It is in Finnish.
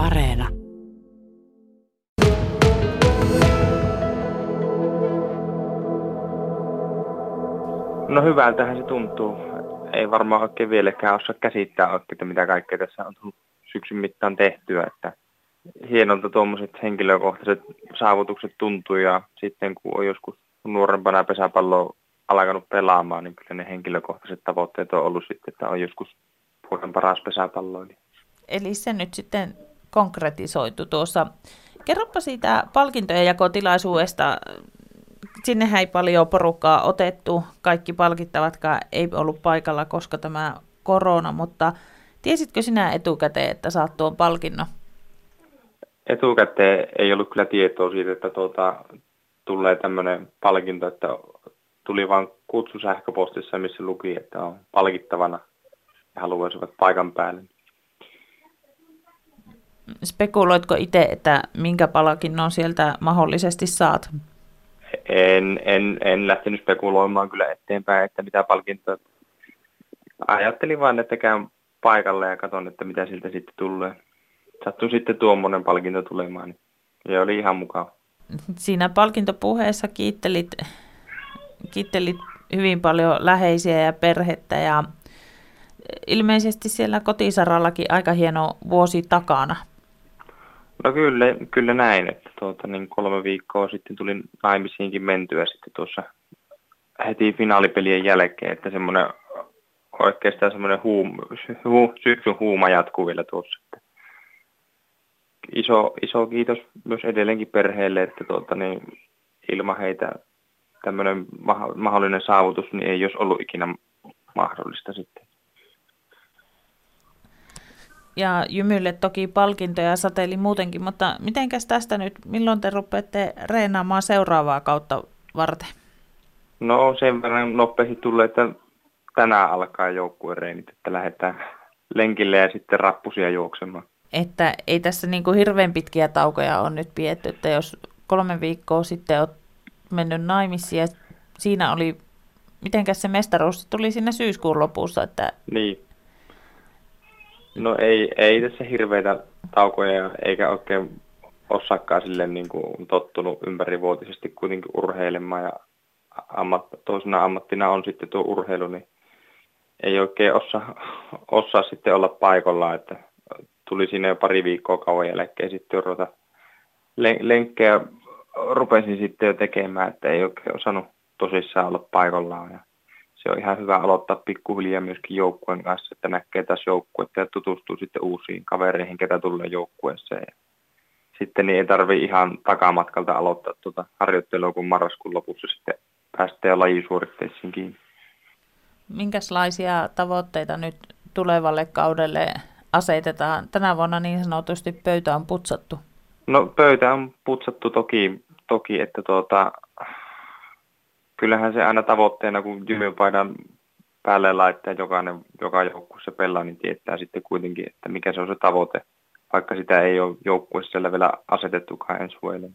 Areena. No hyvältähän se tuntuu. Ei varmaan oikein vieläkään osaa käsittää oikein, että mitä kaikkea tässä on tullut syksyn mittaan tehtyä. Että hienolta tuommoiset henkilökohtaiset saavutukset tuntuu ja sitten kun on joskus nuorempana pesäpalloa alkanut pelaamaan, niin kyllä ne henkilökohtaiset tavoitteet on ollut sitten, että on joskus vuoden paras pesäpalloilija. Eli se nyt sitten konkretisoitu tuossa. Kerropa siitä palkintojen jakotilaisuudesta. Sinnehän ei paljon porukkaa otettu. Kaikki palkittavatkaan ei ollut paikalla, koska tämä korona, mutta tiesitkö sinä etukäteen, että saat tuon palkinnon? Etukäteen ei ollut kyllä tietoa siitä, että tuota, tulee tämmöinen palkinto, että tuli vain kutsu sähköpostissa, missä luki, että on palkittavana ja haluaisivat paikan päälle. Spekuloitko itse, että minkä palkinnon sieltä mahdollisesti saat? En, en, en lähtenyt spekuloimaan kyllä eteenpäin, että mitä palkintoa. Ajattelin vain, että käyn paikalle ja katson, että mitä siltä sitten tulee. Sattui sitten tuommoinen palkinto tulemaan, niin se oli ihan mukava. Siinä palkintopuheessa kiittelit, kiittelit hyvin paljon läheisiä ja perhettä ja ilmeisesti siellä kotisarallakin aika hieno vuosi takana. No kyllä, kyllä näin, että tuota, niin kolme viikkoa sitten tulin naimisiinkin mentyä sitten tuossa heti finaalipelien jälkeen, että semmoinen oikeastaan semmoinen huum, hu, syksyn huuma jatkuu vielä tuossa. Että iso, iso kiitos myös edelleenkin perheelle, että tuota, niin ilman heitä tämmöinen mahdollinen saavutus niin ei olisi ollut ikinä mahdollista sitten. Ja Jymylle toki palkintoja sateeli muutenkin, mutta mitenkäs tästä nyt, milloin te rupeatte reenaamaan seuraavaa kautta varten? No sen verran nopeasti tulee, että tänään alkaa joukkueen reenit, että lähdetään lenkille ja sitten rappusia juoksemaan. Että ei tässä niin kuin hirveän pitkiä taukoja on nyt pietty, että jos kolme viikkoa sitten olet mennyt naimisiin ja siinä oli, mitenkäs se mestaruus tuli sinne syyskuun lopussa, että niin. No ei, ei tässä hirveitä taukoja eikä oikein osaakaan sille niin kuin tottunut ympärivuotisesti kuitenkin urheilemaan ja ammat, toisena ammattina on sitten tuo urheilu, niin ei oikein osaa, osaa sitten olla paikalla, että tuli sinne jo pari viikkoa kauan jälkeen sitten ruveta lenkkejä rupesin sitten jo tekemään, että ei oikein osannut tosissaan olla paikallaan. Ja se on ihan hyvä aloittaa pikkuhiljaa myöskin joukkueen kanssa, että näkee taas joukkuetta ja tutustuu sitten uusiin kavereihin, ketä tulee joukkueeseen. Sitten niin ei tarvi ihan takamatkalta aloittaa tuota harjoittelua, kun marraskuun lopussa sitten päästään lajisuoritteisiin kiinni. Minkälaisia tavoitteita nyt tulevalle kaudelle asetetaan? Tänä vuonna niin sanotusti pöytä on putsattu. No pöytä on putsattu toki, toki että tuota, kyllähän se aina tavoitteena, kun jymypaidan päälle laittaa jokainen, joka joukkueessa pelaa, niin tietää sitten kuitenkin, että mikä se on se tavoite, vaikka sitä ei ole joukkueessa vielä asetettukaan ensi vuodelle.